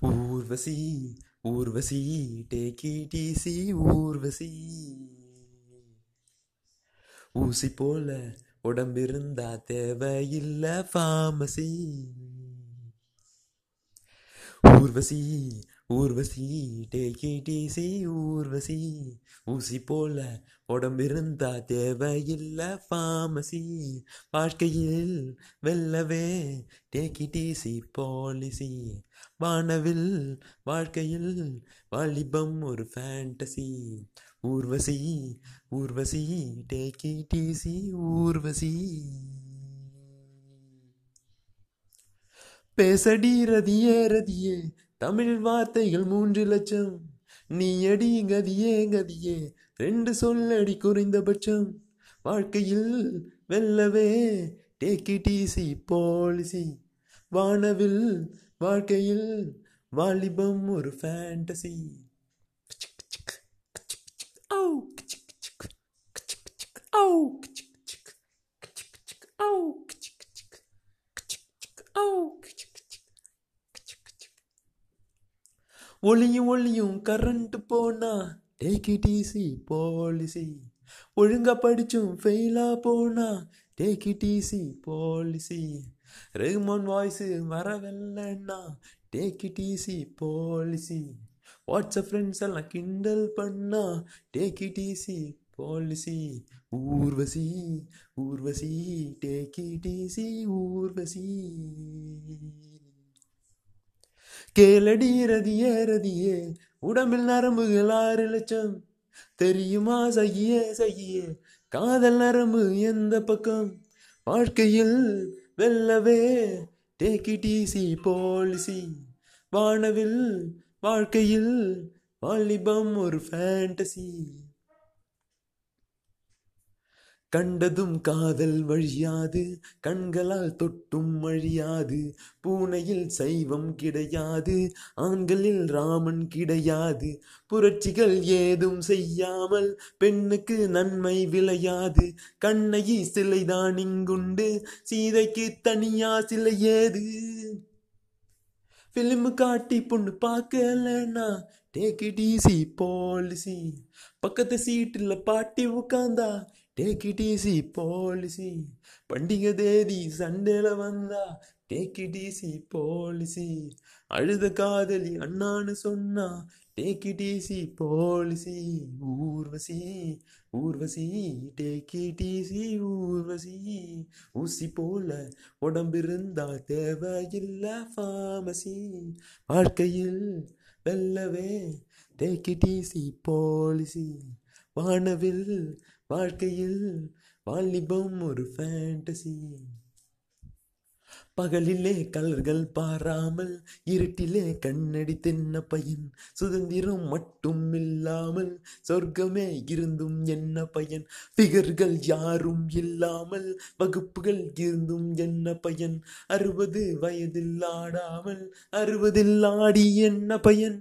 Urvashi Urvashi take it Urvashi. ஊசி போல உடம்பிருந்தா தேவையில்லை pharmacy Urvashi Urvashi take it Urvashi. ஊசி போல உடம்பிருந்தா தேவையில்லை ஃபார்மசி வாழ்க்கையில் வெல்லவே டேக் இட் பாலிசி வானவில் வாழ்க்கையில் வாலிபம் ஒரு fantasy Urvashi Urvashi take it Urvashi. பேசடி ரதியே ரதியே. தமிழ் வார்த்தைகள் மூன்று லட்சம். நீ அடி கதியே கதியே ரெண்டு சொல்லடி குறைந்தபட்சம். வாழ்க்கையில் வெல்லவே டேக்கி டிசி ஈஸி பாலிசி வானவில் வாழ்க்கையில் வாலிபம் ஒரு ஃபேண்டசி ஒளியும் ஒளியும் கரண்ட் போனா டேக் இட் ஈஸி பாலிசி ஒழுங்கா படிச்சும் ஃபெயிலா போனா take it easy policy Rahman voice வரவில்லைன்னா take it easy policy WhatsApp friends எல்லாம் கிண்டல் பண்ணா take it easy policy Urvashi Urvashi take it easy Urvashi. கேளடி ரதியே ரதியே உடம்பில் நரம்புகள் ஆறு லட்சம். தெரியுமா சகியே சகியே காதல் நரம்பு எந்த பக்கம்? வாழ்க்கையில் வெல்லவே டேக்கி டிசி போலிசி வானவில் வாழ்க்கையில் வாலிபம் ஒரு ஃபேண்டசி கண்டதும் காதல் வழியாது கண்களால் தொட்டும் வழியாது பூனையில் சைவம் கிடையாது ஆண்களில் ராமன் கிடையாது புரட்சிகள் ஏதும் செய்யாமல் பெண்ணுக்கு நன்மை விளையாது கண்ணகி சிலைதான் இங்குண்டு சீதைக்கு தனியா சிலை ஏது? ஃபிலிம் காட்டி பொண்ணு பார்க்கலன்னா டேக் இட் ஈஸி பாலிசி பக்கத்து சீட்டில் பாட்டி உட்காந்தா டேக் இட் ஈஸி போலிசி பண்டிகை தேதி சண்டேல வந்தா டேக் இட் ஈஸி போலிசி அழுத காதலி அண்ணான்னு சொன்னா take it easy policy Urvashi Urvashi take it easy Urvashi. ஊசி போல உடம்பு இருந்தா தேவையில்லை ஃபார்மசி வாழ்க்கையில் வெல்லவே டேக் இட் ஈஸி போலிசி வானவில் வாழ்க்கையில் வாலிபம் ஒரு ஃபேண்டசி பகலிலே கலர்கள் பாராமல் இருட்டிலே கண்ணடி தென்ன பையன் சுதந்திரம் மட்டும் இல்லாமல் சொர்க்கமே இருந்தும் என்ன பையன்? பிகர்கள் யாரும் இல்லாமல் வகுப்புகள் இருந்தும் என்ன பையன்? அறுபது வயதில் ஆடாமல் அறுபதில் ஆடி என்ன பயன்?